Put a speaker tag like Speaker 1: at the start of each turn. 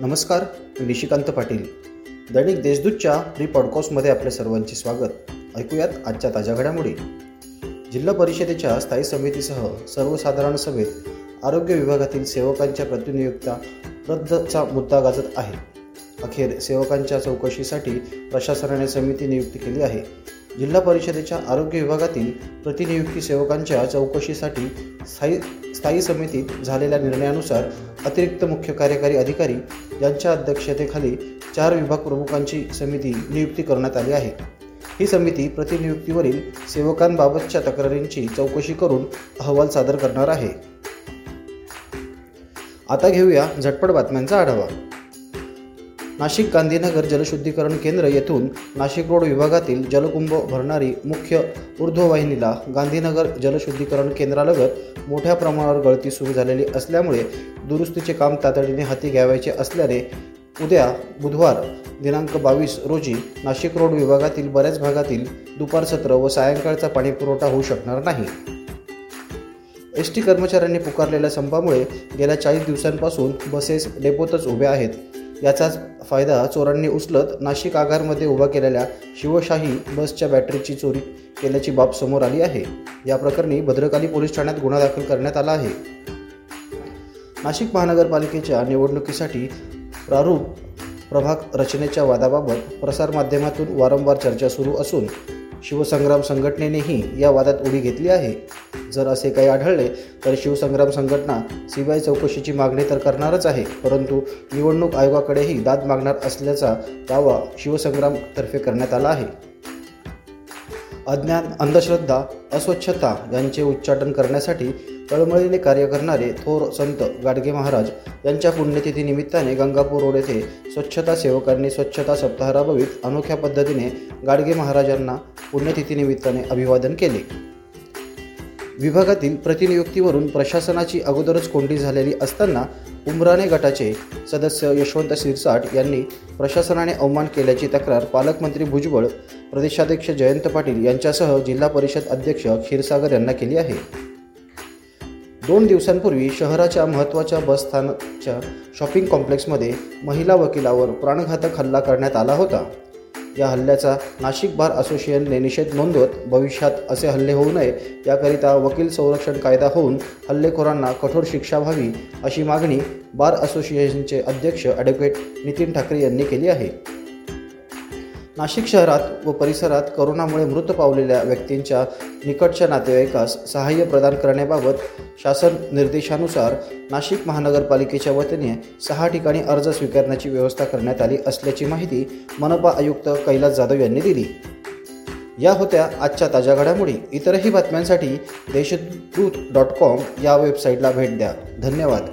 Speaker 1: नमस्कार मी निशिकांत पाटील. दैनिक देशदूतच्या प्री पॉडकास्टमध्ये आपले सर्वांचे स्वागत. ऐकूयात आजच्या ताज्या घडामोडी. जिल्हा परिषदेच्या स्थायी समितीसह सर्वसाधारण सभेत आरोग्य विभागातील सेवकांच्या प्रतिनियुक्त्या रद्दचा मुद्दा गाजत आहे. अखेर सेवकांच्या चौकशीसाठी प्रशासनाने समिती नियुक्ती केली आहे. जिल्हा परिषदेच्या आरोग्य विभागातील प्रतिनियुक्ती सेवकांच्या चौकशीसाठी स्थायी स्थायी समितीत झालेल्या निर्णयानुसार अतिरिक्त मुख्य कार्यकारी अधिकारी यांच्या अध्यक्षतेखाली चार विभाग प्रमुखांची समिती नियुक्ती करण्यात आली आहे. ही समिती प्रतिनियुक्तीवरील सेवकांबाबतच्या तक्रारींची चौकशी करून अहवाल सादर करणार आहे. आता घेऊया झटपट बातम्यांचा आढावा. नाशिक गांधीनगर जलशुद्धीकरण केंद्र येथून नाशिक रोड विभागातील जलकुंभ भरणारी मुख्य ऊर्ध्ववाहिनीला गांधीनगर जलशुद्धीकरण केंद्रालगत मोठ्या प्रमाणावर गळती सुरू झालेली असल्यामुळे दुरुस्तीचे काम तातडीने हाती घ्यावायचे असल्याने उद्या बुधवार दिनांक बावीस रोजी नाशिक रोड विभागातील बऱ्याच भागातील दुपार सत्र व सायंकाळचा पाणीपुरवठा होऊ शकणार नाही. एस टी कर्मचाऱ्यांनी पुकारलेल्या संपामुळे गेल्या चाळीस दिवसांपासून बसेस डेपोतच उभ्या आहेत. याचाच फायदा चोरांनी उचलत नाशिक आगारमध्ये उभा केलेल्या शिवशाही बसच्या बॅटरीची चोरी केल्याची बाब समोर आली आहे. या प्रकरणी भद्रकाली पोलीस ठाण्यात गुन्हा दाखल करण्यात आला आहे. नाशिक महानगरपालिकेच्या निवडणुकीसाठी प्रारूप प्रभाग रचनेच्या वादाबाबत प्रसारमाध्यमातून वारंवार चर्चा सुरू असून शिवसंग्राम संघटनेनेही या वादात उडी घेतली आहे. जर असे काही आढळले तर शिवसंग्राम संघटना सीबीआय चौकशीची मागणी तर करणारच आहे परंतु निवडणूक आयोगाकडेही दाद मागणार असल्याचा दावा शिवसंग्रामतर्फे करण्यात आला आहे. अज्ञान अंधश्रद्धा अस्वच्छता यांचे उच्चाटन करण्यासाठी तळमळीने कार्य करणारे थोर संत गाडगे महाराज यांच्या पुण्यतिथी निमित्ताने गंगापूर रोड येथे स्वच्छता सेवकांनी स्वच्छता सप्ताह राबवित अनोख्या पद्धतीने गाडगे महाराजांना पुण्यतिथीनिमित्ताने अभिवादन केले. विभागातील प्रतिनियुक्तीवरून प्रशासनाची अगोदरच कोंडी झालेली असताना उमराणे गटाचे सदस्य यशवंत सिरसाट यांनी प्रशासनाने अवमान केल्याची तक्रार पालकमंत्री भुजबळ प्रदेशाध्यक्ष जयंत पाटील यांच्यासह जिल्हा परिषद अध्यक्ष क्षीरसागर यांना केली आहे. दोन दिवसांपूर्वी शहराच्या महत्त्वाच्या बसस्थानकच्या शॉपिंग कॉम्प्लेक्समध्ये महिला वकिलावर प्राणघातक हल्ला करण्यात आला होता. या हल्ल्याचा नाशिक बार असोसिएशनने निषेध नोंदवत भविष्यात असे हल्ले होऊ नये याकरिता वकील संरक्षण कायदा होऊन हल्लेखोरांना कठोर शिक्षा व्हावी अशी मागणी बार असोसिएशनचे अध्यक्ष ॲडव्होकेट नितीन ठाकरे यांनी केली आहे. नाशिक शहरात व परिसरात करोनामुळे मृत पावलेल्या व्यक्तींच्या निकटच्या नातेवाईकास सहाय्य प्रदान करण्याबाबत शासन निर्देशानुसार नाशिक महानगरपालिकेच्या वतीने सहा ठिकाणी अर्ज स्वीकारण्याची व्यवस्था करण्यात आली असल्याची माहिती मनपा आयुक्त कैलास जाधव यांनी दिली. या होत्या आजच्या ताज्या घडामोडी. इतरही बातम्यांसाठी देशदूत डॉट कॉम या वेबसाईटला भेट द्या. धन्यवाद.